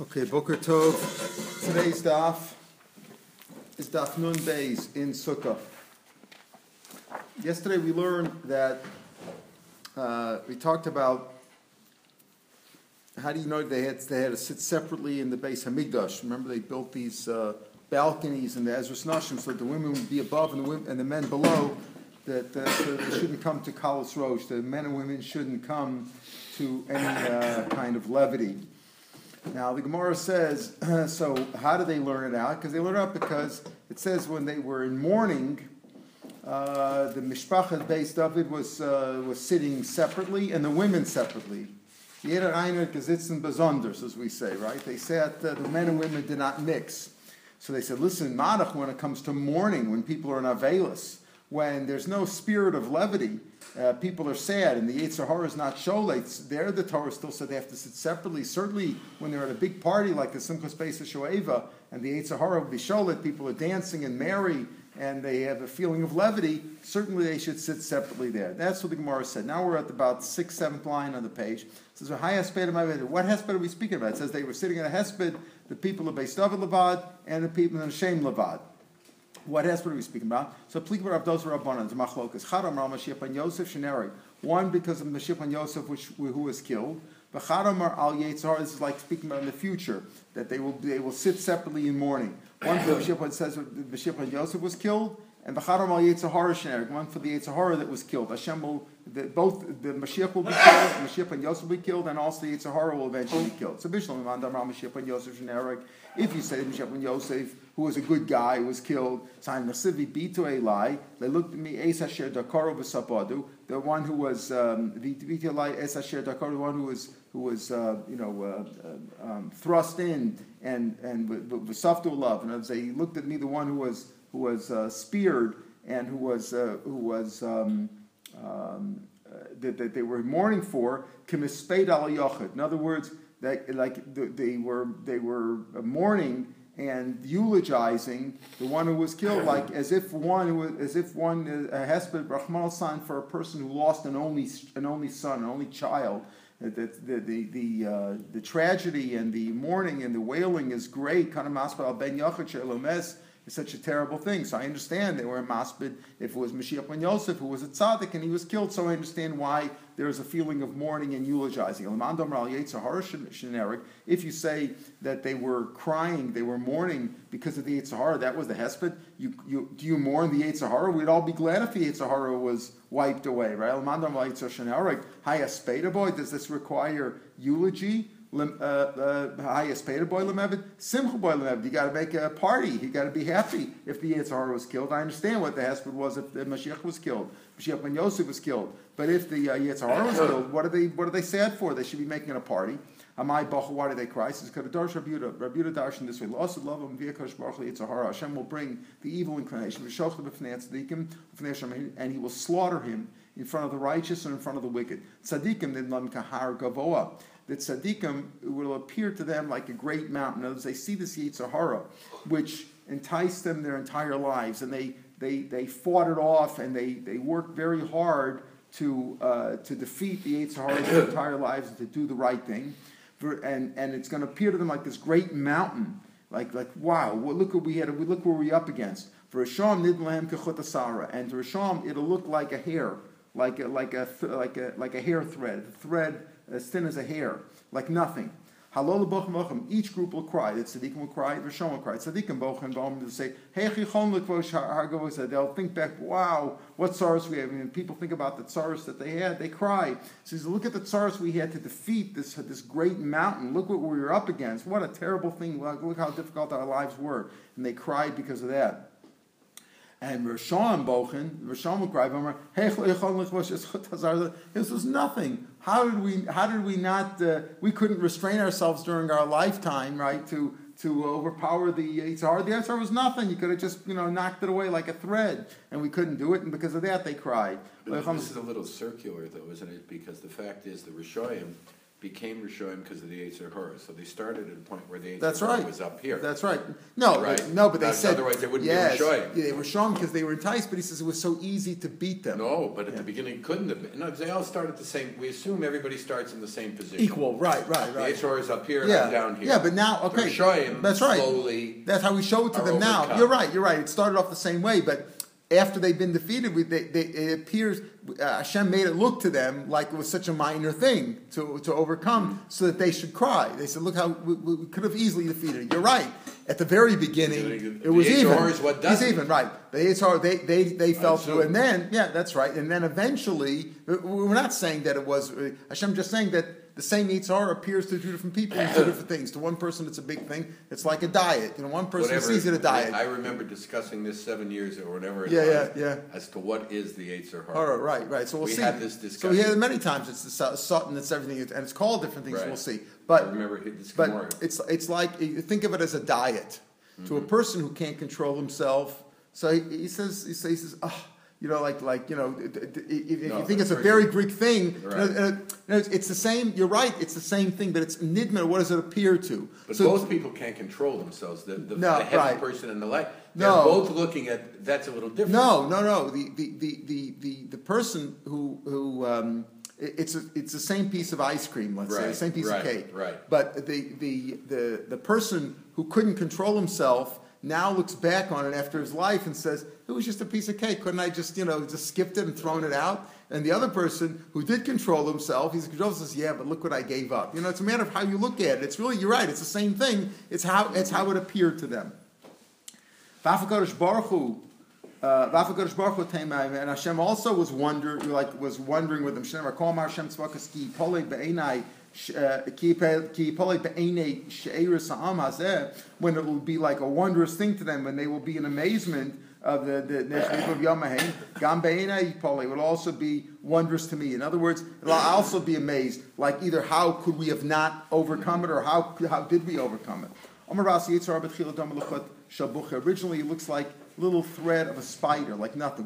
Okay, Boker Tov. Today's daf is daf Nun Beis in Sukkah. Yesterday we learned that uh, we talked about how do you know they had they had to sit separately in the base Hamikdash. Remember they built these uh, balconies in the Ezra Nashim so that the women would be above and the, women, and the men below. That uh, so they shouldn't come to Kalas Rosh. The men and women shouldn't come to any uh, kind of levity. Now the Gemara says, so how do they learn it out? Because they learn it out because it says when they were in mourning, uh, the mishpachah based David was uh, was sitting separately and the women separately. Jeder einer gesitzen besonders, as we say, right? They said uh, the men and women did not mix. So they said, listen, Madach, when it comes to mourning, when people are in Avelis, when there's no spirit of levity, uh, people are sad, and the Yetzer Hara is not Sholeit. There, the Torah still said they have to sit separately. Certainly, when they're at a big party like the Simchas Beis Shoeva, and the Yetzer Hara will be Sholeit, people are dancing and merry, and they have a feeling of levity. Certainly, they should sit separately there. That's what the Gemara said. Now we're at about sixth, seventh line on the page. It says, What hesped are we speaking about? It says they were sitting in a hesped, the people of Beis David Levad, and the people in Shem Levad. What else are we speaking about? So Plikbar of those Rabbanan, Machlokas, Chadam Ram Mashiach and Yosef Sheneri. One because of Mashiach and Yosef, which who was killed. Chadam Al Yetzar, this is like speaking about in the future that they will they will sit separately in mourning. One for Mashiach says Mashiach Yosef was killed, and the Chadam Al Yetzahara Sheneri. One for the Yetzahara that was killed. Hashem will the, both the Mashiach will be killed, Mashiach and Yosef will be killed, and also the Yetzahara will eventually be killed. So Bishlam Mandam Ram Mashiach and Yosef Sheneri. If you say Mashiach and Yosef who was a good guy, who was killed. They looked at me, the one who was um, Dakaro, the one who was who was uh, you know uh, uh um, thrust in and and V'Saftu love. And they looked at me, the one who was who was uh, speared and who was uh, who was. Um, um, uh, that, that, they were mourning for, In other words, that like they were they were mourning and eulogizing the one who was killed, like as if one was, as if one has been Rahman son for a person who lost an only an only son, an only child. The the the the, uh, the tragedy and the mourning and the wailing is great. Kana ben is such a terrible thing. So I understand they were a maspid if it was Mashiach ben Yosef who was a tzaddik and he was killed. So I understand why there's a feeling of mourning and eulogizing. If you say that they were crying, they were mourning because of the Yitzhahara, that was the hesped. You, you, do you mourn the Yitzhahara? We'd all be glad if the Yitzhahara was wiped away, right? Does this require eulogy? Highest paid boy lemevid, simcha boy lemevid. You got to make a party. You got to be happy if the Yitzhar was killed. I understand what the hesped was if the Mashiach was killed, Mashiach ben Yosef was killed. But if the uh, Yitzhar was killed, what are they? What are they sad for? They should be making a party. Amai bacha, why do they cry? Says Kadadarsh Rabuda. Rabuda darshan this way. Lost love him via Kosh Baruch Yitzhar. Hashem will bring the evil inclination, and he will slaughter him in front of the righteous and in front of the wicked. Tzadikim nidlam kahar gavoa that tzaddikim will appear to them like a great mountain. As they see this Yitzhahara, which enticed them their entire lives, and they, they, they fought it off and they, they worked very hard to, uh, to defeat the Yitzhahara their entire lives and to do the right thing. And, and it's going to appear to them like this great mountain. Like, like wow, well, look what we had, look where we're up against. For Risham nidlam kechutasara, and to Risham it'll look like a hair, like a, like a, like a, like a hair thread, a thread as thin as a hair, like nothing. Halol bochem Each group will cry. The tzaddikim will cry. The Rishon will cry. Tzaddikim bochem bochem will say, Hey chichon lekvosh hargavos. They'll think back. Wow, what sorrows we have. Mean, people think about the sorrows that they had. They cry. So says, look at the sorrows we had to defeat this this great mountain. Look what we were up against. What a terrible thing. Look how difficult our lives were. And they cried because of that. And Rishon Bochen, Rishon would cry, this was nothing. How did we, how did we not, uh, we couldn't restrain ourselves during our lifetime, right, to, to overpower the Yitzhar. The answer was nothing. You could have just, you know, knocked it away like a thread, and we couldn't do it, and because of that they cried. But this is a little circular, though, isn't it? Because the fact is the Rishoyim became Rishoyim because of the Yetzer Hara. So they started at a point where the That's right. was up here. That's right. No, Right. but, no, but they Not- said otherwise they wouldn't be yes, Rishoyim. yeah, they were strong because they were enticed. But he says it was so easy to beat them. No, but at Yeah. the beginning it couldn't have been. No, they all start at the same. We assume everybody starts in the same position. Equal, right, right, The right. Hara is up here, and Yeah, I'm down here. yeah, but now The okay, Rishoyim that's right. Slowly, That's how we show it to them now. You're right. You're right. It started off the same way, but after they've been defeated, we, they, they, it appears uh, Hashem made it look to them like it was such a minor thing to, to overcome, so that they should cry. They said, "Look how we, we could have easily defeated." it." You're right. At the very beginning, it was Yetzer even. Is what It's even right. The Yitzhar, they they they fell through, and then yeah, that's right. And then eventually, we're not saying that it was Hashem. Just saying that the same Yitzhar appears to two different people in two different things. To one person, it's a big thing. It's like a diet. You know, one person whatever. sees it a diet. I remember discussing this seven years or whatever it Yeah, was. yeah, yeah. As to what is the Yetzer Hara. All right, right, right. So we'll We see. had this So discussion. we had it many times. It's the Su- Sutton. It's everything, and it's called different things. Right. We'll see. I But remember this but it's it's like you think of it as a diet to Mm-hmm. a person who can't control himself. So he, he says he says, he says oh, you know, like like you know, if, No, you think it's a very Greek thing, you know, Right. uh, you know, it's, the same. You're right. It's the same thing, but it's nidma. What does it appear to? But So- both people can't control themselves. The, the, No, the heavy right. person and the light. They're No. both looking at that's a little different. No, no, no. The the the the the, the person who who um, it's a, it's the same piece of ice cream. Let's say the same piece right, of cake. right. But the the the the person who couldn't control himself now looks back on it after his life and says it was just a piece of cake. Couldn't I just you know just skipped it and thrown it out? And the other person who did control himself, he's control says, "Yeah, but look what I gave up." You know, it's a matter of how you look at it. It's really you're right. It's the same thing. It's how it's how it appeared to them. V'afakadosh uh, and Hashem also was wonder, like was wondering with Rakom Hashem Be'enai uh, when it will be like a wondrous thing to them, when they will be in amazement of the the of Yamahain. Gam Be'enai will also be wondrous to me. In other words, it'll also be amazed, like either how could we have not overcome it, or how how did we overcome it? Originally, it looks like little thread of a spider, like nothing.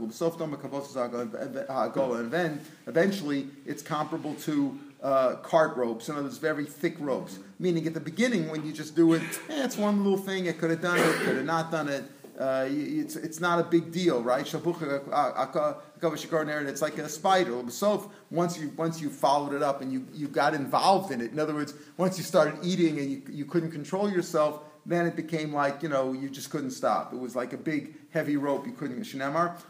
Eventually, it's comparable to uh, cart ropes. Other words, very thick ropes. Meaning, at the beginning, when you just do it, eh, it's one little thing. It could have done it, could have not done it. Uh, it's, it's not a big deal, right? Uh, It's like a spider. So once you once you followed it up and you, you got involved in it, in other words, once you started eating and you, you couldn't control yourself, then it became like you know you just couldn't stop. It was like a big heavy rope you couldn't. Shnamar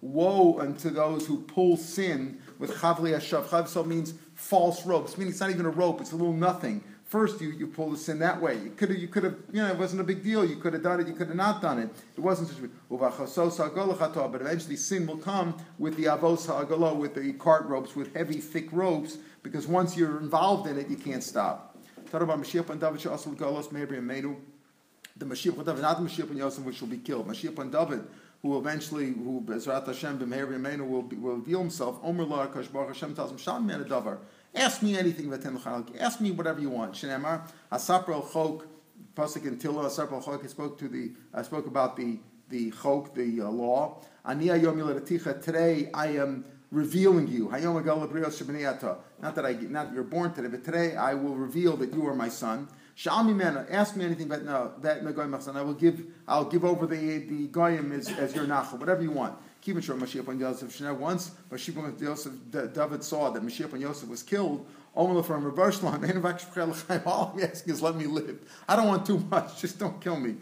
Woe unto those who pull sin with chavli hashav. Chav means false ropes. Meaning it's not even a rope; it's a little nothing. First, you, you pull the sin that way. You could have, you could have, you know, it wasn't a big deal. You could have done it. You could have not done it. It wasn't such a big. But eventually, sin will come with the avos ha'agalo, with the cart ropes, with heavy, thick ropes, because once you're involved in it, you can't stop. The Mashiach ben David, not the Mashiach ben Yosef, which will be killed. Mashiach ben David, who eventually, who Bezrat Hashem b'me'ebri Meinu will, be, will reveal himself. Omer la Baruch Hashem tells him, man davar. Ask me anything, Vaten l'chalak. Ask me whatever you want. Shneimar, Asapro chok, Pasuk in Tilla, Asapro chok, I spoke to the, I spoke about the, the chok, the uh, law. Ani ayom yiladaticha, today I am revealing you. Hayom Not that I, not that you're born today, but today I will reveal that you are my son. Sha'ami mena, ask me anything, but no, that megoyim machzan. I will give, I'll give over the the goyim as, as your nachal, whatever you want. Keep it short, Mashiach ben Yosef. Shana once Mashiach ben Yosef, David saw that Mashiach ben Yosef was killed. Omela from reverse line. All I'm asking is let me live. I don't want too much. Just don't kill me.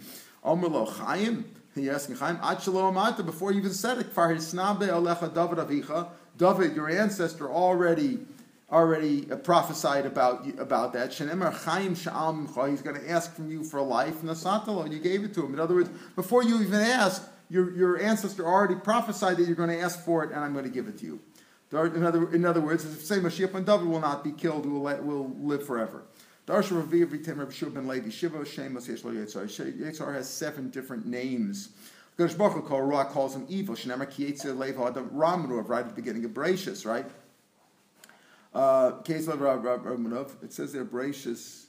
Omelo Chaim. He asking Chaim. Achelo Amata. Before you even said it, Far Hisnabe Alecha David Avicha. David, your ancestor, already already uh, prophesied about about that. Shenemar He's going to ask from you for life. And you gave it to him. In other words, before you even ask, your, your ancestor already prophesied that you're going to ask for it, and I'm going to give it to you. In other, in other words, it's the Mashiach ben David will not be killed, will, will live forever. Yetzar. Has seven different names. Gosh Baruch calls him evil. Shnamar Ki Yetzir Lev Ha'adam Ramanov, right at the beginning of Bereshis, right? Uh, Case Lev Ra- Ra- Ramanov, it says there Bereshis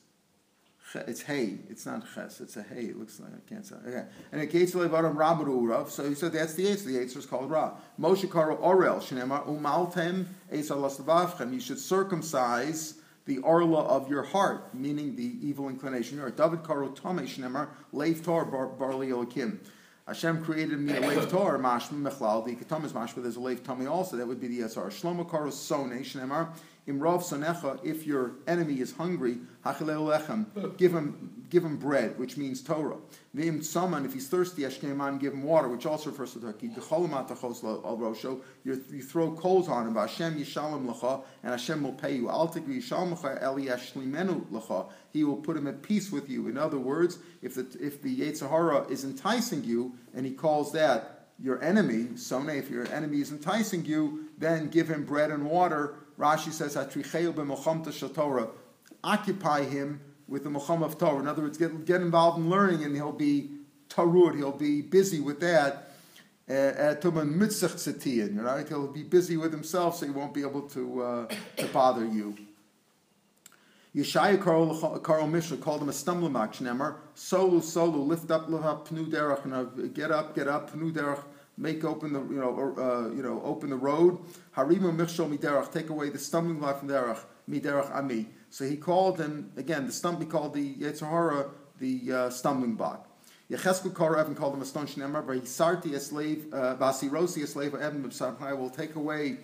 It's hay. It's not ches. It's a hay. It looks like I can't say. Okay. And it gates levaram rabaru urav. So he said that's the answer. The answer is called ra. Moshe karo orel shenema umaltem esalasavavchem. You should circumcise the orla of your heart, meaning the evil inclination. Your David karo tome shenema leif tor barli olakim. Hashem created me a leif tor mashma mechlal. The ketom is mashma. There's a leif tummy also. That would be the esar. Shlomo karo sone shnemar. Imrov sonecha, if your enemy is hungry, hachileu lechem, give him give him bread, which means Torah. V'im tzaman, if he's thirsty, ashkeman, give him water, which also refers to Turkey. rosho, you throw coals on him. Hashem yishalom lecha, and Hashem will pay you. Al tikvi yishalmecha lecha. He will put him at peace with you. In other words, if the if the Yetzirah is enticing you, and he calls that your enemy, Sone, if your enemy is enticing you, then give him bread and water Rashi says, Torah, occupy him with the Muhammad of Torah. In other words, get, get involved in learning and he'll be Tarud, he'll be busy with that. Right? He'll be busy with himself, so he won't be able to, uh, to bother you. Yeshaya Karol Mishnah called him a stumbling block. Shnemer, solu, solu, lift up, lift up, pnu derech, get up, get up, pnu derech, make open the you know uh, you know open the road. Harimu michshol miderach, take away the stumbling block from derach miderach ami. So he called him again. The stump he called the Yetzirah the uh, stumbling block. Yecheskel Kor Evan called him a stone shnemar, but he sarti a slave, uh, vasirosi a slave Evan I will take away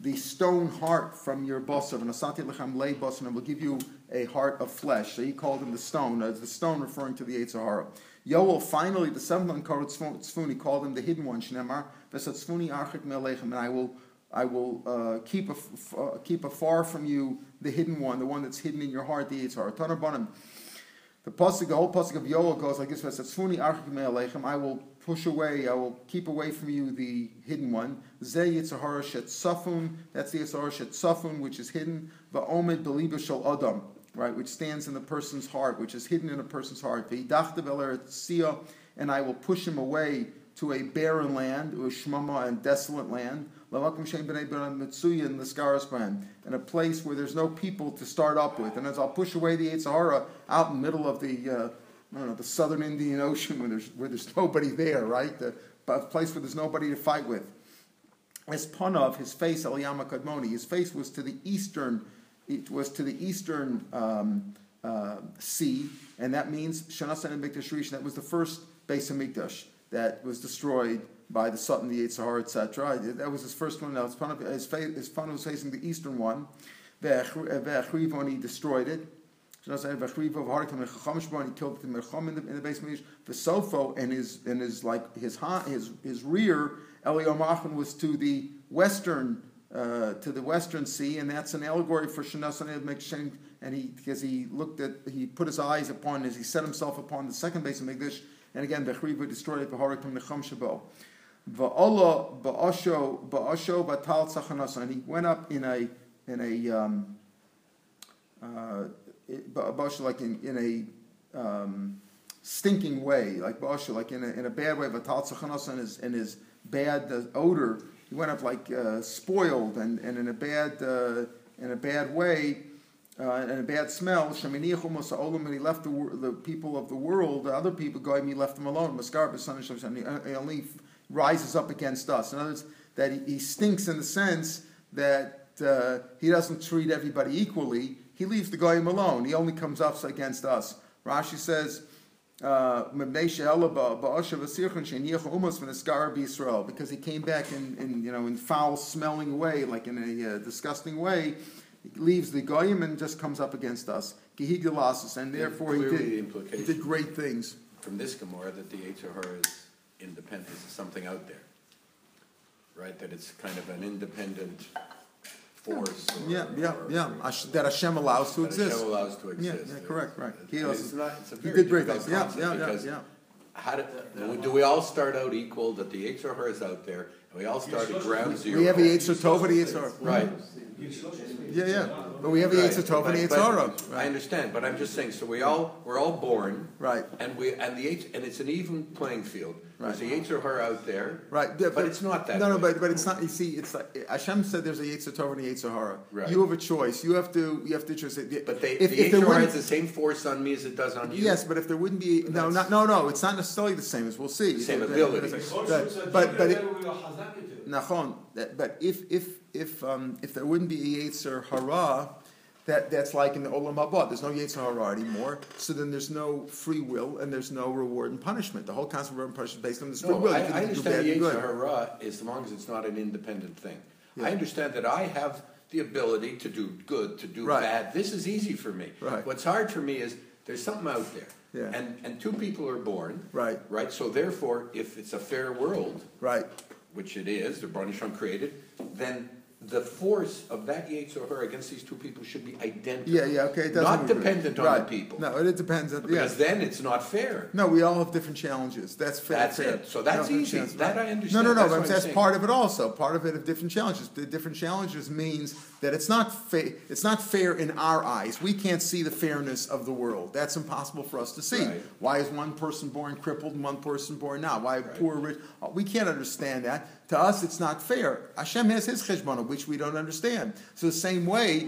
the stone heart from your boss of and asati lechem lay boss and will give you a heart of flesh. So he called him the stone, the stone referring to the Yetzirah. Yoel finally, the seventh one, called Tzfuni, called him the hidden one, Shnemar, Vesatzfuni Archik Melechem, and I will, I will uh, keep, a, uh, keep afar from you the hidden one, the one that's hidden in your heart, the Yitzhar. Tanabonim. The pasuk, the whole pasuk of Yoel goes like this: "Vesatzfuni Archik Melechem, I will push away, I will keep away from you the hidden one. Ze Yitzhar Shet Safun, that's the Yitzhar Shet Safun, which is hidden. Va'omed Beliba Shal Adam right, which stands in the person's heart, which is hidden in a person's heart. And I will push him away to a barren land, to a shmama and desolate land, and a place where there's no people to start up with. And as I'll push away the Sahara out in the middle of the, uh, I don't know, the southern Indian Ocean where there's, where there's nobody there, right? The, a place where there's nobody to fight with. As Panav, his face, Aliyama Kadmoni, his face was to the eastern it was to the eastern um, uh, sea, and that means Shanasan and Mikdash Rishon. That was the first base of Mikdash that was destroyed by the Sutton, the Eight Sahara, etc. That was his first one. Now his fun, his, was facing the eastern one. Ve'achrivon, he destroyed it. He killed it in the, in the base of Mikdash. Sofo and his and his like his his his rear Eliomachan was to the western uh, to the western sea, and that's an allegory for Shanasan Mekshen, and he because he looked at he put his eyes upon as he set himself upon the second base of Megdish, and again Bechriva destroyed it Behorakim Necham Shabo. Va'Allah ba'asho ba'asho batal tzachanasa, and he went up in a in a um, uh, like in, in a um, stinking way, like ba'asho, like in a, in a bad way. Batal tzachanasa and his and his bad odor he went up like uh, spoiled and, and in a bad uh, in a bad way uh, and a bad smell. And he left the, the people of the world, the other people, go he left them alone. He only rises up against us. In other words, that he, he stinks in the sense that uh, he doesn't treat everybody equally. He leaves the goyim alone. He only comes up against us. Rashi says because he came back in, in you know in foul smelling way, like in a uh, disgusting way, he leaves the goyim and just comes up against us. And therefore he did, he did great things. From this Gemara that the Yitzhahar is independent, is something out there, right? That it's kind of an independent force. Or, yeah, yeah, or, yeah. Or, that Hashem allows to exist. Hashem allows to exist. Yeah, yeah correct, right. He, it's not, it's a he did great things. Yeah, yeah, yeah, yeah. How do, do we all start out equal? That the Yitzhar is out there, and We all start at ground zero. We have the Yetzer Tov and the Yetzer Hara. Right. Yeah, yeah, but we have the Right. Yetzer Tov and the But- Yetzer Hara. I understand, but I'm just saying, so we all, we're all born. Right. And we, and the H, and it's an even playing field. There's a Right. Yetzer Hara out there. right. yeah, But it's not that No, no, but, but it's not, you see, it's like, Hashem said there's a Yetzer Tov and a Yetzer Hara. Right. You have a choice, you have to, you have to just. But they, if- the if there Yetzer Hara has the same force on me as it does on you. Yes, but if there wouldn't be, no, not, no, no, it's not necessarily the same as we'll see. Same ability. that- But, but, it- Nachon, that- but if, if, if, um, if there wouldn't be a Yetzer Hara, that, that's like in the Olam Haba, there's no Yetzer Hara anymore, so then there's no free will and there's no reward and punishment. The whole concept of reward and punishment is based on this free No, will. I, I understand the. Yetzer Hara as long as it's not an independent thing. Yeah. I understand that I have the ability to do good, to do Right. bad. This is easy for me. Right. What's hard for me is there's something out there. Yeah. And, and two people are born. Right. Right, so therefore, if it's a fair world, Right, which it is, the Baruch created, then the force of that Yetzer her against these two people should be identical. yeah, yeah, okay, it doesn't. Not agree. dependent on the people. No, it depends on, people. Because yeah. then it's not fair. No, we all have different challenges. That's fair. That's fair. it. So that's No, easy. That I understand. No, no, no. That's but that's saying. part of it. Also, part of it of different challenges. The different challenges means that it's not fa- It's not fair in our eyes. We can't see the fairness of the world. That's impossible for us to see. Right. Why is one person born crippled and one person born not? Why Right. poor, rich? We can't understand that. To us, it's not fair. Hashem has His cheshbon, which we don't understand. So the same way,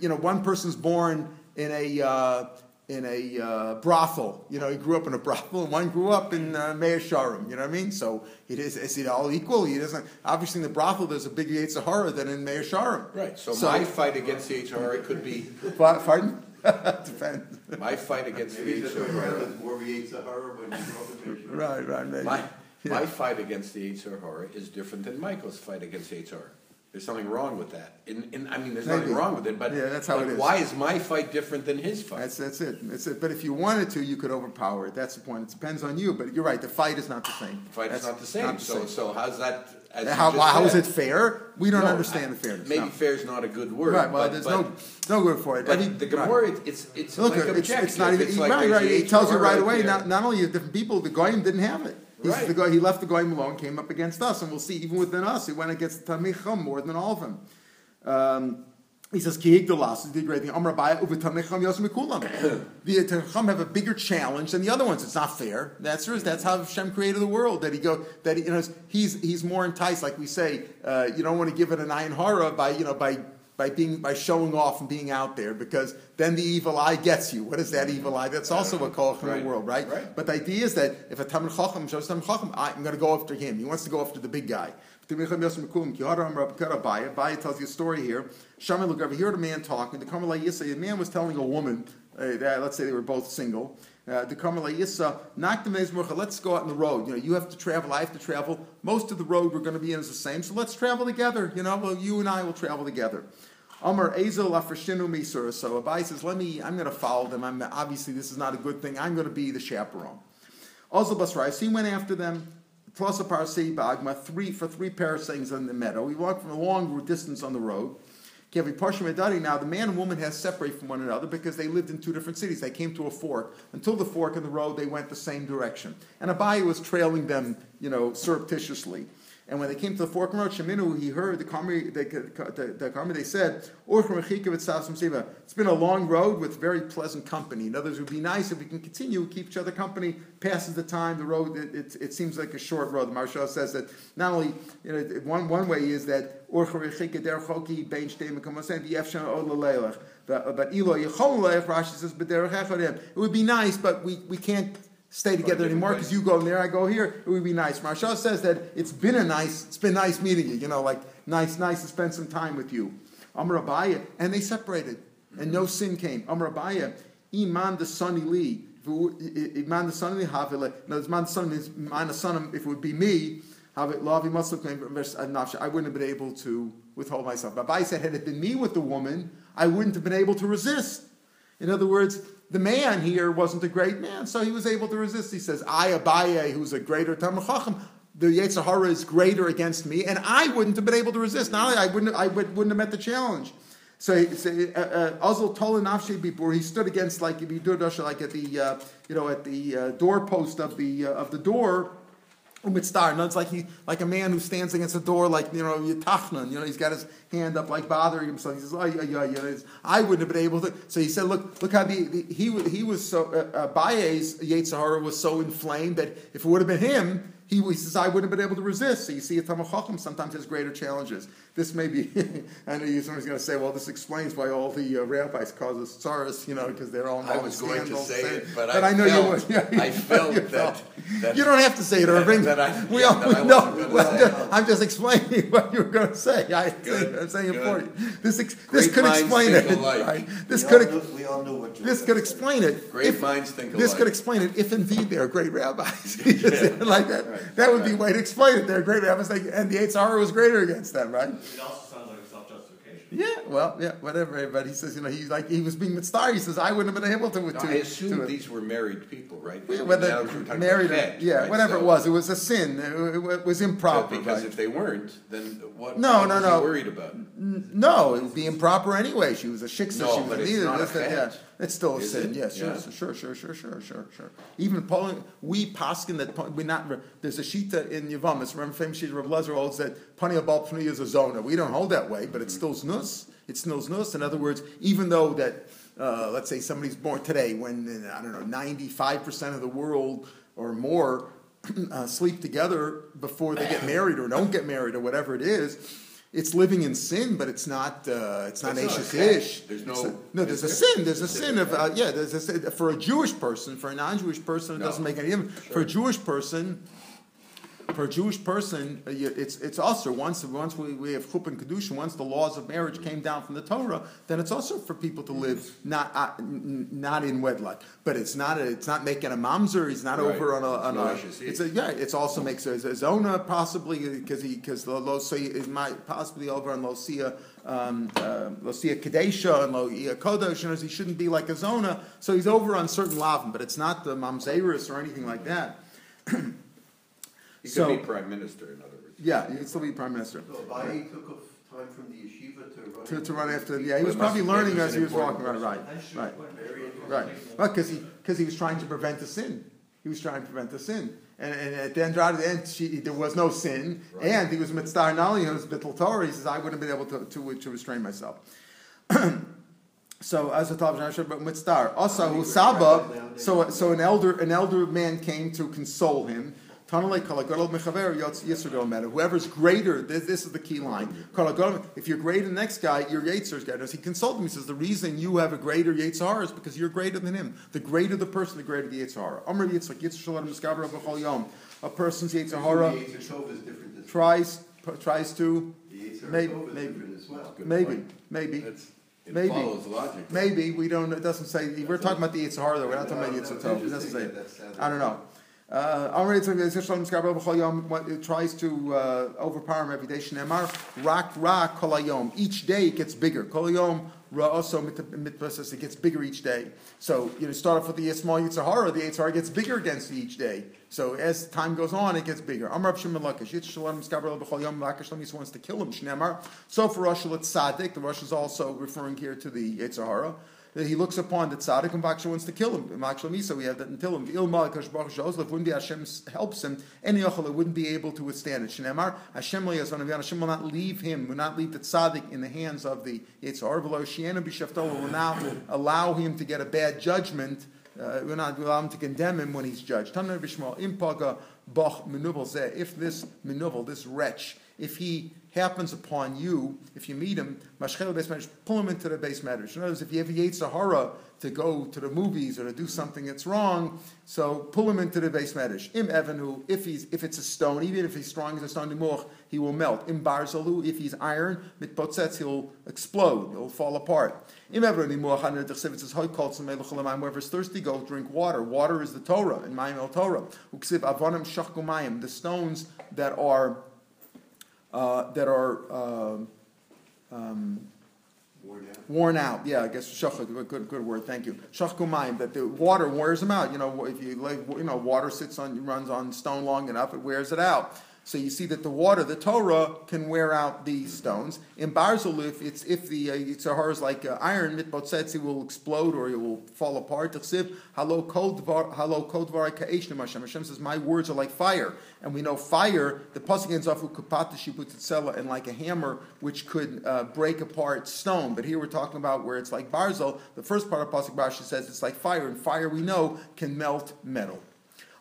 you know, one person's born in a uh, in a uh, brothel. You know, he grew up in a brothel, and one grew up in uh, Meah Shearim. You know what I mean? So it is is it all equal? He doesn't. Obviously, in the brothel, there's a bigger Yetzer Hara than in Meah Shearim. Right, so my fight against the Yetzer could be, Pa- Pardon? Depends. my fight against the Maybe Yetzer Hara. Right, right, maybe. My, Yeah. my fight against the Yetzer Hara is different than Michael's fight against the Yetzer Hara. There's something wrong with that. In, in, I mean, there's nothing wrong with it, but, Yeah, that's how but it is. why is my fight different than his fight? That's that's it. That's it. But if you wanted to, you could overpower it. That's the point. It depends on you. But you're right. The fight is not the same. The fight is not the same, so, so how's that, as how, how is it fair? We don't No, understand I- the fairness. Maybe no. fair is not a good word, right. Well, but, there's but, no no good for it. but Every- the right. Gemara, it- it's, it's Look, like it's, it's not even like right. Right. the It tells you right away. Not, not only different people, the goyim didn't have it. He's Right. the guy, he left the goyim alone, came up against us, and we'll see. Even within us, he went against the Tamicham more than all of them. Um, he says, "Ki higdalas," he did great thing. Amar Abaye, uvetamicham yosem mikulam. The Tamicham have a bigger challenge than the other ones. It's not fair. That's that's how Hashem created the world. That he go that he, you know he's he's more enticed. Like we say, uh, you don't want to give it an ayin hara by you know by by being by showing off and being out there because then the evil eye gets you. What is that evil eye? That's also a koch in Right. the world, right? Right. But the idea is that if a Talmud Chacham shows Talmud Chacham, I'm going to go after him. He wants to go after the big guy. Abaye tells you a story here. Shammai look over here, a man talking. The Karmelai Yissa, a man was telling a woman, uh, that, let's say they were both single. Uh, the Karmelai Yissa, knock the Mezmurcha, let's go out on the road. You know, you have to travel, I have to travel. Most of the road we're going to be in is the same, so let's travel together. You know, well, you and I will travel together. Amar Ezel Afreshinu Misur. So Abaye says, let me, I'm going to follow them. I'm, obviously, this is not a good thing. I'm going to be the chaperone. Also, Basrais, he went after them. Plus a parsei bagma, three for three parasangs in the meadow. He walked from a long distance on the road. Now the man and woman has separated from one another because they lived in two different cities. They came to a fork. Until the fork in the road, they went the same direction. And Abaye was trailing them, you know, surreptitiously. And when they came to the fork in road, Sheminu, he heard the Karmi, the, the, the Karmi, they said. It's been a long road with very pleasant company. In other words, it would be nice if we can continue, keep each other company, passes the time, the road, it, it, it seems like a short road. The Marshal says that not only, you know, one, one way is that. But leilach, Rashi says, "But It would be nice, but we, we can't stay together anymore because you go there, I go here. It would be nice. Marshall says that it's been a nice, it's been nice meeting you. You know, like nice, nice to spend some time with you. Amr Abaye, and they separated, and no sin came. Amr Abaye, iman the sunny li. Iman the sunny havile. No, iman the sunny is iman the son. If it would be me, have it lavi must uh, have I wouldn't have been able to withhold myself. But Abaye said, had it been me with the woman, I wouldn't have been able to resist. In other words, the man here wasn't a great man, so he was able to resist. He says, I, Abaye, who's a greater Talmud Chacham, the Yetzer Hara is greater against me, and I wouldn't have been able to resist. Not only I wouldn't, I would, wouldn't have met the challenge. So, so uh, Azul Tola Nafshi Bipur, he stood against like if you do like at the uh, you know at the uh, doorpost of the uh, of the door, Umitztar. No, it's like he, like a man who stands against a door, like you know, Yitachnan. You know, he's got his hand up, like bothering himself. He says, "Oh, yeah, yeah, yeah." I wouldn't have been able to. So he said, "Look, look how the, the he he was so uh, uh, Baye's Yetzirah was so inflamed that if it would have been him." He, he says, I wouldn't have been able to resist. So you see, a Talmud Chacham sometimes has greater challenges. This may be, I know you- somebody's going to say, well, this explains why all the uh, rabbis cause us tsaras, you know, because they're all I was going to say it, but I I know you would. Yeah, I felt you that- that- you don't have to say it, that- Irving. that I- we yeah, all that I know. say. I'm just explaining what you were going to say. I, I'm saying it for you. This, ex, this could explain it. Right? This We could. all ex- knew- We all knew what you This could explain it. Great if- minds think This could explain it if indeed they are great rabbis. like that. Right, That would be way to explain it. They're great rabbis, they, and the HR was greater against them, right? It also sounds like a self-justification. Yeah, well, yeah, whatever. But he says, you know, he's like he was being mitzvah. He says, I wouldn't have been able to. No, to I assume to, these were married people, right? Yeah, Now whether we're talking about married, or, yeah, right? whatever So- it was, it was a sin. It, it was improper. Because right? if they weren't, then what, No, no, no. worried about? No, it would be improper anyway. She was a shiksa. No, she was but a it's neither. not a this, that, yeah, fet. It's still a Is sin. it? Yes, sure, Yeah. sure, sure, sure, sure, sure, sure. Even Poland, we paskin that we not. There's a shita in Yevamos. Remember, famous shita Rav Lezer holds that pani abal pnei is a zona. We don't hold that way, but it's still znus. It's still znus. In other words, even though that, uh, let's say somebody's born today, when uh, I don't know, 95 percent of the world or more uh, sleep together before they get married or don't get married or whatever it is. It's living in sin, but it's not. Uh, it's not It's a ashes ish. There's no- a- no. There's a sin. There's a sin of uh, yeah. There's a sin for a Jewish person. For a non-Jewish person, it No. doesn't make any difference. For a Jewish person, for a Jewish person, uh, it's it's also once once we, we have chuppah and kedusha, once the laws of marriage came down from the Torah, then it's also for people to live not uh, not in wedlock. But it's not a, it's not making a mamzer. He's not Right. over on a on No a. It's a yeah. It's also makes a, a zona possibly because he because the losia is might possibly over on losia. Um, uh, losia kadesha and losia kodesh, and he shouldn't be like a zona, so he's over on certain lavin, but it's not the mamzerus or anything like that. He So- could be prime minister, in other words. Yeah, he could still be prime minister. So Abaye took off time from the yeshiva to run. To, to run after, yeah, he was probably learning as he was walking around, right, right, right. Well, because he, because he was trying to prevent a sin. He was trying to prevent a sin. And, and at the end, right at the end, she, there was no sin, Right. and he was mitzvah nali, he was bittul Torah. He says, I wouldn't have been able to, to, to restrain myself. So as a top but mitzvah. Also, who Saba, so so an elder an elder man came to console him. Tanalei kalagadol mechaver yotz yisrael matter. Whoever's greater, this, this is the key line. If you're greater than the next guy, your Yetzir's greater. As he consulted me, he says the reason you have a greater Yetzir is because you're greater than him. The greater the person, the greater the Yetzir. Amr Yitzchak Yitzchak Shalom B'chol Yom. A person's The Yetzir Yetzer Tov is different as well. tries tries to maybe- maybe. well. Maybe maybe it Maybe. logic. Maybe we don't. It doesn't say. We're talking about the Yitzhar though. We're not talking about Yitzhar. It doesn't say. interesting that that's how they- I don't know. Uh, It tries to uh, overpower him every day. Shneimar rak ra kol hayom. Each day it gets bigger. Kol yom ra also mitpases. It gets bigger each day. So you know, start off with the small Yitzhar. The Yitzhar gets bigger against each day. So as time goes on, it gets bigger. Amr Shimon Lakish Yitzhak Shalom Skabel B'chol Yom. Lakish Lamis wants to kill him. Shneimar. So for Rosh Tzaddik, the Rosh is also referring here to the Yitzhara he looks upon the tzaddik and Baksha wants to kill him. Makshal Misa, we have that until him. Ilma Kash Baruch Shozlev, wouldn't be Hashem helps him, any Yochel wouldn't be able to withstand it. Shneimar, Hashem Hashem will not leave him, will not leave the tzaddik in the hands of the Yitzhar, v'lo Shiena b'shaftol, will not allow him to get a bad judgment, uh, will not allow him to condemn him when he's judged. If this menuvel, this wretch, if he happens upon you, if you meet him, mashchel base medrash, pull him into the base medrash. In other words, if you have Sahara to go to the movies or to do something that's wrong, so pull him into the base medrash. Im evanu, if he's if it's a stone, even if he's strong as a stone nimuch, he will melt. Im barzalu, if he's iron, mitpotzetz, he'll explode, he'll fall apart. Im evanu nimuch, under the chsiv, it says, hoy kol tzemei l'cholamayim, whoever's thirsty, go drink water. Water is the Torah, in Mayim el Torah. Uksiv avonim shachkumayim, the stones that are uh, that are um, um, Worn out. worn out. Yeah, I guess shach, good, good, good word. Thank you. Shach kumayim, that the water wears them out. You know, if you like, you know, water sits on, runs on stone long enough, it wears it out. So you see that the water, the Torah, can wear out these stones. In Barzil, if it's if the uh, is like uh, iron, mitbotzetzi will explode or it will fall apart. Halo kodvar, Hashem. Hashem says, my words are like fire. And we know fire, the pasuk ends off with kupata shiputitzela, and like a hammer, which could uh, break apart stone. But here we're talking about where it's like Barzil. The first part of pasuk Rashi says it's like fire, and fire we know can melt metal.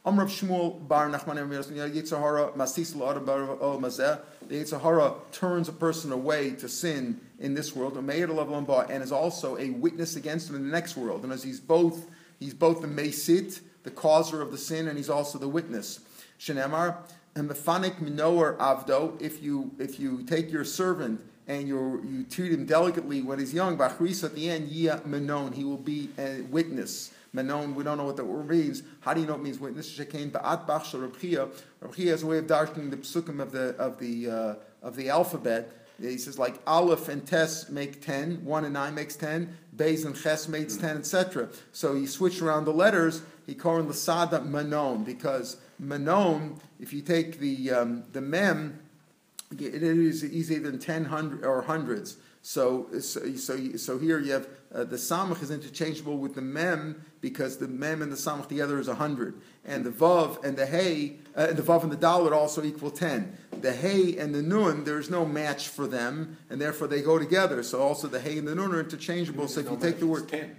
Amrav Shmuel Bar Nachman Yitzhahara Masis Mazeh. The Yitzhahara turns a person away to sin in this world, and is also a witness against him in the next world. And as he's both, he's both the Mesit, the causer of the sin, and he's also the witness. Shenemar and Mefanik Minoer Avdo. If you if you take your servant and you you treat him delicately when he's young, Bachris at the end, Yia Menon, he will be a witness. Menon, we don't know what that word means. How do you know it means witness? Shekain ba'at bach shel Rabchia. Rabchia has a way of darshaning the psukim of the of the uh, of the alphabet. He says like Aleph and Tes make 10, 1 and 9 makes 10, Beis and Ches makes 10, etc. So he switched around the letters, he called Lasada Manon, because Manon, if you take the, um, the Mem, it is easier than 10 hundred, or hundreds. So, so, so, so here you have uh, the samach is interchangeable with the mem because the mem and the samach together is hundred, and the vav and the hey, uh, the vav and the dalet also equal ten. The hey and the nun, there's no match for them, and therefore they go together. So also the hey and the nun are interchangeable. So if you take the word ten,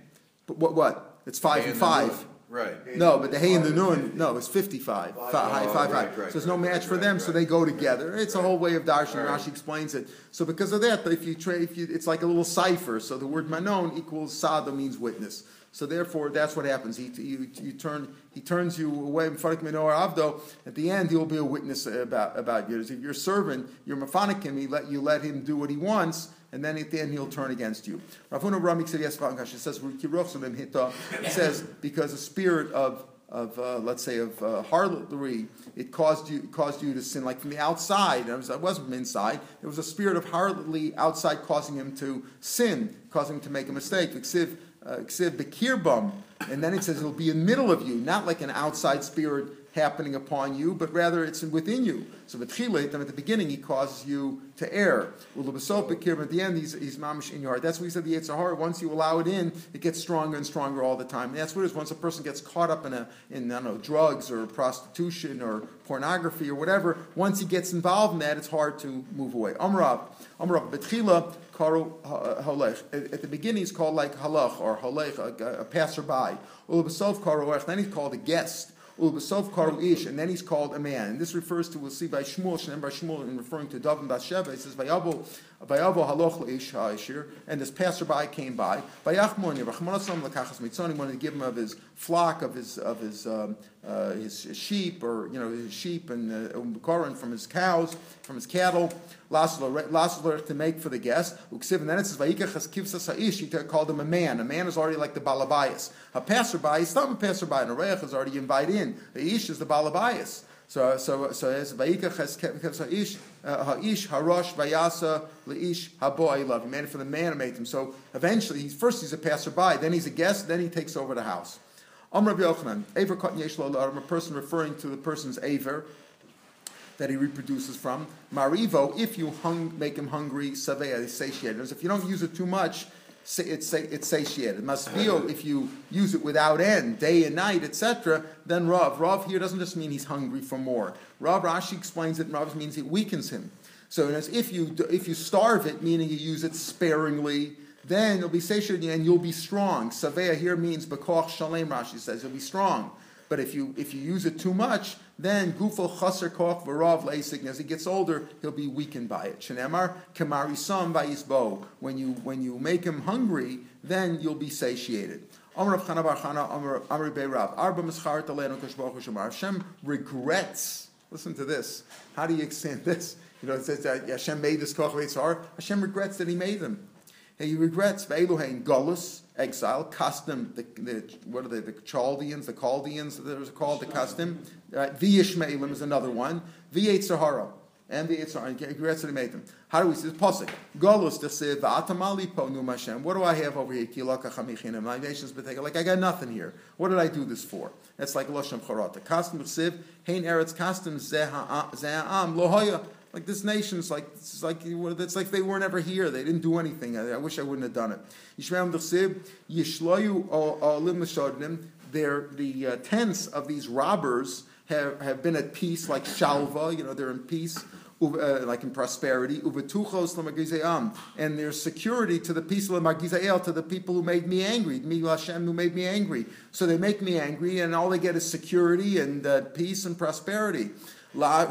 but what what? It's five Hey and and five. nun. Right. No, but the hay and the Five nun, no, it's 55. Fi- oh, Five. high, Oh, five, right, right, so there's no match for them, so they go together. It's a whole way of darshan. Rashi explains it. So because of that, if you trade, if you, it's like a little cipher. So the word manon equals sada means witness. So therefore, that's what happens. He, you, you turn, he turns you away. Mefarik minor avdo. At the end, he will be a witness about about you. If your servant, you're mefanik him, you let you let him do what he wants, and then at the end he'll turn against you. Ravuna Ramik said yes. It says it says because the spirit of of uh, let's say of uh, harlotry, it caused you caused you to sin like from the outside. It, was, wasn't from inside. It was a spirit of harlotry outside causing him to sin, causing him to make a mistake. Ksiv uh, ksiv and then it says it'll be in the middle of you, not like an outside spirit happening upon you, but rather it's within you. So at the beginning, he causes you to err. At the end, he's, he's mamish in your heart. That's what he said the Yitzhahar. Once you allow it in, it gets stronger and stronger all the time. And that's what it is. Once a person gets caught up in a in I don't know drugs or prostitution or pornography or whatever, once he gets involved in that, it's hard to move away. Amrav, Amrav, betchila karu halech. At the beginning, he's called like halach or halech, a, a passerby. Ulubasov karu Then he's called a guest. Ulbasov karu ish, and then he's called a man. And this refers to, we'll see by Shmuel, Shenem by Shmuel, in referring to Dav and Bathsheba, it says, Vayavo, And this passerby came by, mitzoni, wanted to give him of his flock, of his, of his, um, uh, his sheep, or, you know, his sheep and uh, from his cows, from his cattle, Lasler to make for the guest, then it says, he called him a man. A man is already like the balabayas. A passerby, he's not a passerby, and a reich is already invited in. The ish is the balabayas. So, so, so as Vayikach has uh, Uh, ha'ish harosh vayasa leish habo I love. He made it for the man who made him. So eventually, he's first he's a passerby, then he's a guest, then he takes over the house. Am Amr Yochanan, Aver Katan Yesh a person referring to the person's Aver that he reproduces from. Marivo, if you hung, make him hungry, savea, satiated. If you don't use it too much, it's, it's satiated. Masvio, if you use it without end, day and night, etc., then Rav. Rav here doesn't just mean he's hungry for more. Rav Rashi explains it, Rav means it weakens him. So as if you, if you starve it, meaning you use it sparingly, then you'll be satiated and you'll be strong. Savea here means bekoch shalem, Rashi says, you'll be strong. But if you if you use it too much, then gufo chaser koch v'rav leisig. As he gets older, he'll be weakened by it. Shenemar kamari sam vayisbo. When you when you make him hungry, then you'll be satiated. Amr Rav Chana Bar Chana, Amr Beirav. Arba mischar talenu kashbachu shemar. Hashem regrets. Listen to this. How do you extend this? You know, it says that Hashem made this koch. Hashem regrets that He made them. He regrets Ve'eluhein Gullus, exile, custom, the, the, what are they, the Chaldeans, the Chaldeans, that was called the custom. Uh, V'yishmaelim is another one. V'yet Sahara. and the Yitzhar, and regrets that he made them. How do we see this? Pasuk. Golus desiv v'atamali ponu Hashem. What do I have over here? Kilaka. My nation's been. Like I got nothing here. What did I do this for? That's like Loshem Charata. Kastim desiv hein eretz kastim ze'am lohoya. Like this nation's like it's like it's like they weren't ever here. They didn't do anything. I, I wish I wouldn't have done it. Yishmael desiv yishloyu olim l'shodnim. They're the uh, tents of these robbers have, have been at peace, like shalva. You know, they're in peace uh, like in prosperity, and there's security to the peace of l'magizeel, to the people who made me angry, me Hashem who made me angry. So they make me angry, and all they get is security and uh, peace and prosperity. Why?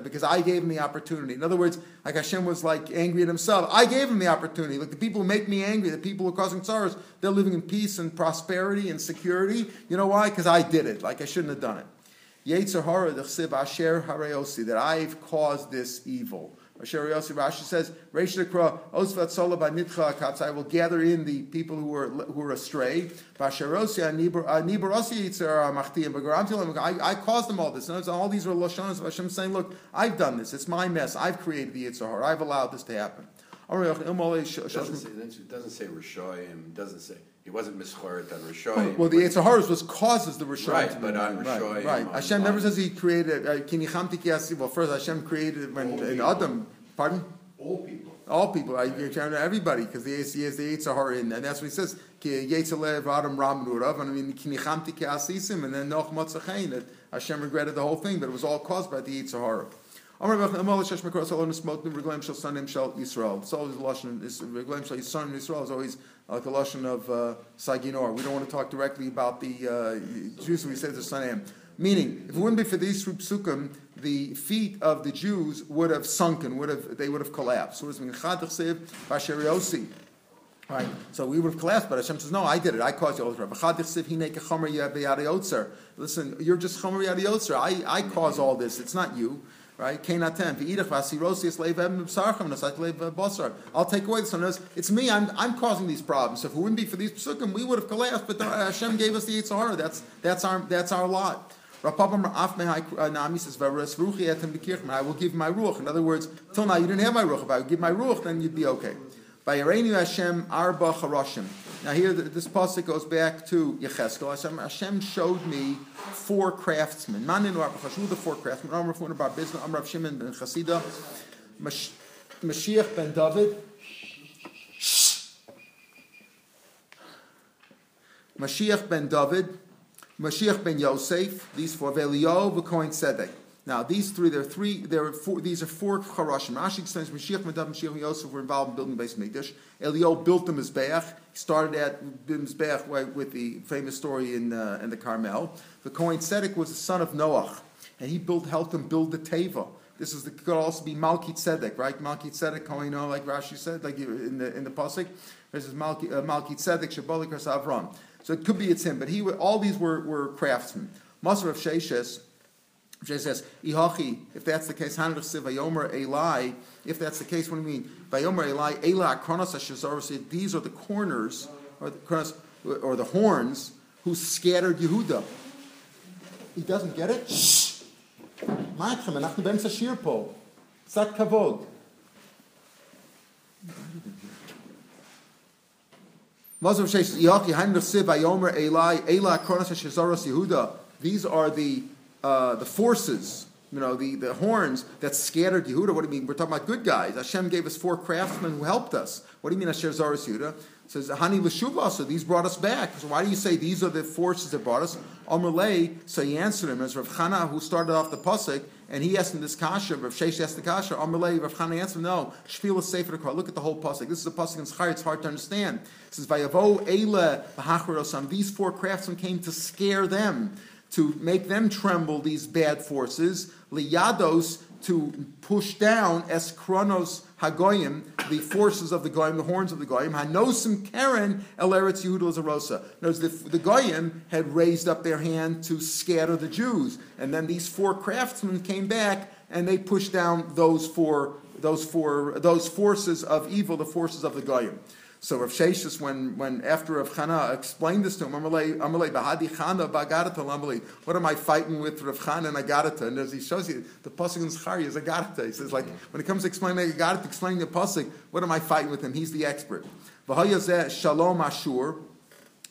Because I gave him the opportunity. In other words, like Hashem was like angry at himself. I gave him the opportunity. Like the people who make me angry, the people who are causing sorrows, they're living in peace and prosperity and security. You know why? Because I did it. Like I shouldn't have done it. That I've caused this evil. Asher hareosi, Rashi says, Reish nekra, osvat sola b'nitcha akatz, I will gather in the people who are, who are astray. Basherosi, anibarosi yitzer machti, and I caused them all this. And all these are Lashonas of Hashem saying, look, I've done this. It's my mess. I've created the Yetzer hara. I've allowed this to happen. It doesn't say, it doesn't say Rishoyim, doesn't say, he wasn't mischoret on Rishoyim. Well, the Yetzer was causes the Rishoyim. Right, but on right, Rishoyim. Right, on- Hashem on- never says he created, uh, well, first Hashem created when, in Adam, pardon? All people. All people, I, you're counting everybody, because the he has the Yitzhar in, and that's what he says. Ki Yitzhalev Adam Ram and I mean Kinichamti Kiasisim, and then Noch Motzachain, that Hashem regretted the whole thing, but it was all caused by the Yitzhar. Always a lashon. This Reglaim Shel Yisrael is always like a lashon of uh, Saginor. We don't want to talk directly about the uh, Jews. We say the Sanim. Meaning, if it wouldn't be for these psukim, the feet of the Jews would have sunken. Would have they would have collapsed. So. Right, so we would have collapsed, but Hashem says, "No, I did it. I caused all this." Listen, you're just chomer yadiyotzer. I I cause all this. It's not you. Right? I'll take away the sun. It's me. I'm, I'm causing these problems. So if it wouldn't be for these psukim, we would have collapsed. But uh, Hashem gave us the Yitzhar. That's that's our that's our lot. Uh, says, I will give my ruach. In other words, till now you didn't have my ruach. If I would give my ruach, then you'd be okay. By Hashem Arba Charashim. Now here, this pasuk goes back to Yecheskel. Hashem, Hashem showed me four craftsmen. Manin Who the four craftsmen? Amr Fun Bar Bizna, Amr Shimon ben Chasida, Mashiach ben David. Mashiach ben David, Mashiach ben Yosef, these four, Velio, V'Kohen Sedek. Now, these three, there are three, there are four, these are four Charashim. Rashi explains Mashiach ben David, Mashiach ben Yosef were involved in building the base Mikdash. Elio built the Mizbeach. He started at Mizbeach with the famous story in, uh, in the Carmel. The Kohen Sedek was the son of Noach, and he built, helped him build the Teva. This is the, could also be Malki Tzedek, right? Malki Tzedek, Kohen, like Rashi said, like in the in the pasuk. This is Malki uh, Malki Tzedek, Avram. So it could be it's him, but he all these were, were craftsmen. Masr of Sheshes, She says, Ihachi, if that's the case, Hanach Siv Vayomer Eli, if that's the case, what do you mean? Vayomer Eli, Ela Kronos HaShazar, these are the corners, or the, kronos, or the horns, who scattered Yehuda. He doesn't get it? Shh! מה איתכם? אנחנו באמצע שיר פה. קצת כבוד. Mazur says, Yaki Heinrich Siv Ayomer Eli Ela Kronos Shazaros Yehuda. These are the uh, the forces, you know, the, the horns that scattered Yehuda. What do you mean? We're talking about good guys. Hashem gave us four craftsmen who helped us. What do you mean Asher Zaros Yehuda? It says Hani L'shuva. So these brought us back. So why do you say these are the forces that brought us? Amalei. So he answered him as Rav Chana, who started off the pasuk, and he asked him this kasha. Rav Sheish asked the kasha. Amalei. Rav Chana answered, no. Shvila Sefer Torah. Look at the whole pasuk. This is a pasuk in Schar. It's hard to understand. It says Vayavo Eile B'Hacharosam. These four craftsmen came to scare them to make them tremble, these bad forces, liyados, to push down eskronos hagoyim, the forces of the goyim, the horns of the goyim, hanosim keren el eretz zarosa. Notice the, the goyim had raised up their hand to scatter the Jews, and then these four craftsmen came back and they pushed down those four, those four, those forces of evil, the forces of the goyim. So Rav Sheshis, when, when after Rav Chana explained this to him, Bahadi Chana, Bagarata, what am I fighting with Rav Chana and Agarata? And as he shows you, the Pasuk in Zechari is Agarata. He says, like, when it comes to explaining Agarata, explaining the Pasuk, what am I fighting with him? He's the expert. V'hayazeh Shalom Ashur,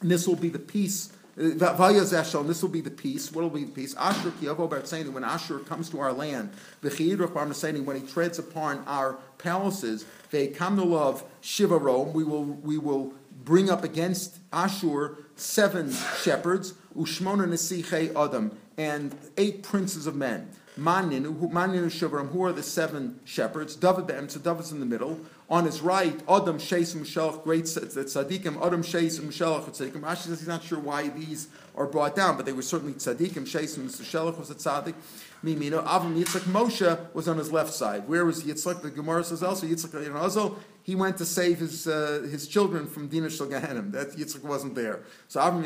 and this will be the peace. This will be the peace. What will be the peace? Asher Barsani, when Asher comes to our land, when he treads upon our palaces, ve'kamnulav shiva Rome, we will we will bring up against Ashur seven shepherds, ushmona nesiche adam, and eight princes of men. Manin, Manin and who are the seven shepherds? David be'em, so David's in the middle. On his right, Adam Sheis Mishelach, great tzaddikim. Adam Sheis Mishelach tzaddikim. Rashi says he's not sure why these are brought down, but they were certainly tzaddikim. Sheis Mishelach was a tzaddik. Mimino Avram Yitzchak Moshe was on his left side. Where was Yitzchak? The Gemara says also Yitzchak you know, he went to save his uh, his children from Dina Shel. That Yitzchak wasn't there. So Avram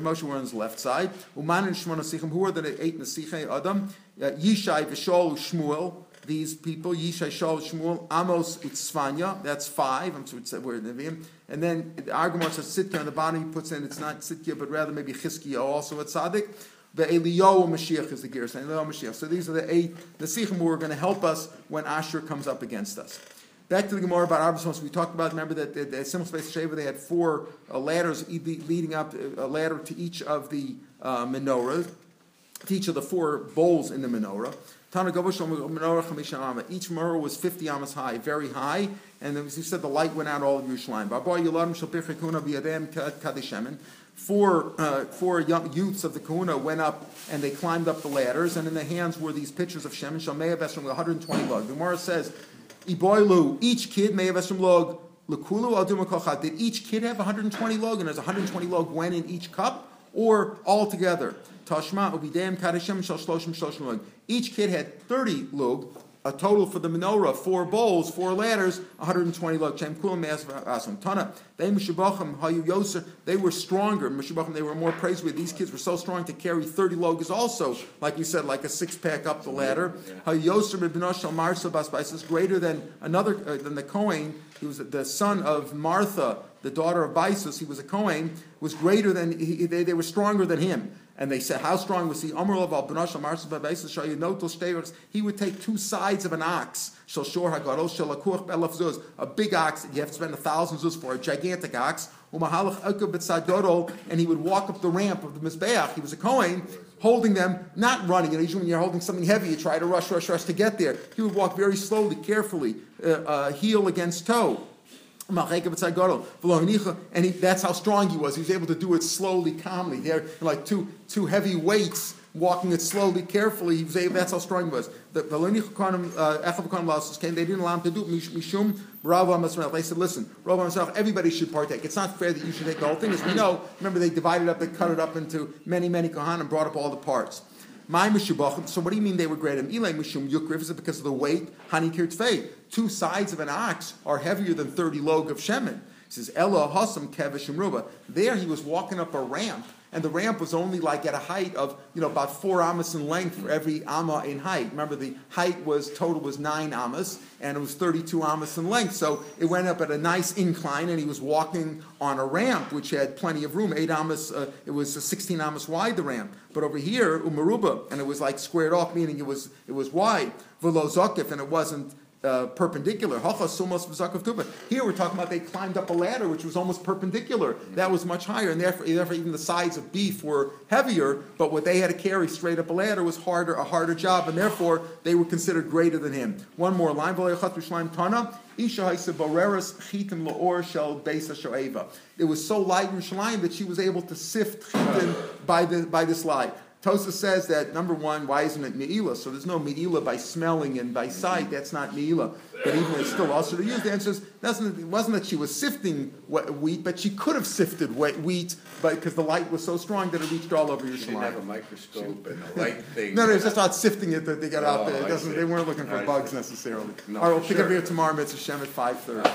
Moshe were on his left side. Uman and Shmona Sichim. Who are the eight Nesichei Adam? Uh, Yishai, Vishol, Shmuel these people, Yishai, Shaul, Shmuel, Amos, Utzvanya, that's five, I'm sorry, we're in Nevi'im. And then the argument says Sitka on the bottom, he puts in, it's not Sitka, but rather maybe Chizkiah also a tzaddik. The Eliyahu Mashiach is the Gersa, Eliyahu Mashiach. So these are the eight Nesichim who are going to help us when Asher comes up against us. Back to the Gemara about Arbus we talked about. Remember that the, the Simple Space Sheva they had four uh, ladders leading up, uh, a ladder to each of the uh, menorahs, to each of the four bowls in the menorah. Each menorah was 50 amas high, very high, and as he said, the light went out all of Yerushalayim. Four, uh, four young youths of the Kuna went up and they climbed up the ladders, and in their hands were these pitchers of Shem, Aveshem, 120 log. The Gemara says, Iboilu, each kid may have Aveshem log, Lakulu al Did each kid have 120 log, and there's 120 log went in each cup, or all together? Tashma ubidem kadeshim shal shloshim shloshim lug. Each kid had 30 lug, a total for the menorah, four bowls, four ladders, 120 lug. Chem kulam asum tana. They mishabachim hayu yoser. They were stronger. They were more praiseworthy. These kids were so strong to carry 30 logs. Also, like you said, like a six pack up the ladder. Hayu yoser b'binosh marsa basbais is greater than another uh, than the Kohen. He was the son of Martha, the daughter of Bisus. He was a Kohen. Was greater than he, they, they were stronger than him. And they said, How strong was he? He would take two sides of an ox, a big ox, you have to spend a thousand zuz for, a gigantic ox, and he would walk up the ramp of the Mizbeach. He was a Kohen, holding them, not running. And usually when you're holding something heavy, you try to rush, rush, rush to get there. He would walk very slowly, carefully, uh, uh, heel against toe. And he, that's how strong he was. He was able to do it slowly, calmly. They're like two, two heavy weights, walking it slowly, carefully. He was able, that's how strong he was. The uh, came, they didn't allow him to do it. Mishum, They said, listen, everybody should partake. It's not fair that you should take the whole thing. As we know, remember they divided up, they cut it up into many, many Kohanim, brought up all the parts. So what do you mean they were greater? Ilay mishum yukriv, is it because of the weight? Hani kirtfei. Two sides of an ox are heavier than 30 log of shemen. He says, Ella hasam kevish ruba. There he was walking up a ramp and the ramp was only like at a height of you know about four amas in length for every amma in height. Remember, the height was total was nine amas, and it was 32 amas in length. So it went up at a nice incline, and he was walking on a ramp which had plenty of room. Eight amas, uh, it was 16 amas wide the ramp. But over here, umaruba, and it was like squared off, meaning it was it was wide. Velo and it wasn't uh, perpendicular. Here we're talking about they climbed up a ladder which was almost perpendicular. That was much higher, and therefore, therefore, even the sides of beef were heavier. But what they had to carry straight up a ladder was harder, a harder job, and therefore they were considered greater than him. One more line. It was so light in Shalim that she was able to sift chitin by the by this light. Tosa says that number one, why isn't it me'ila? So there's no me'ila by smelling and by sight. Mm-hmm. That's not me'ila. But even it's still also to use. The answer is it wasn't that she was sifting wheat, but she could have sifted wheat, but because the light was so strong that it reached all over your She didn't have a microscope and a light thing. no, no, it's just not sifting it that they got out Oh, there. It doesn't, they weren't looking for I bugs see. necessarily. No, All right, we'll pick up here tomorrow, Mitzvah Shem at five thirty.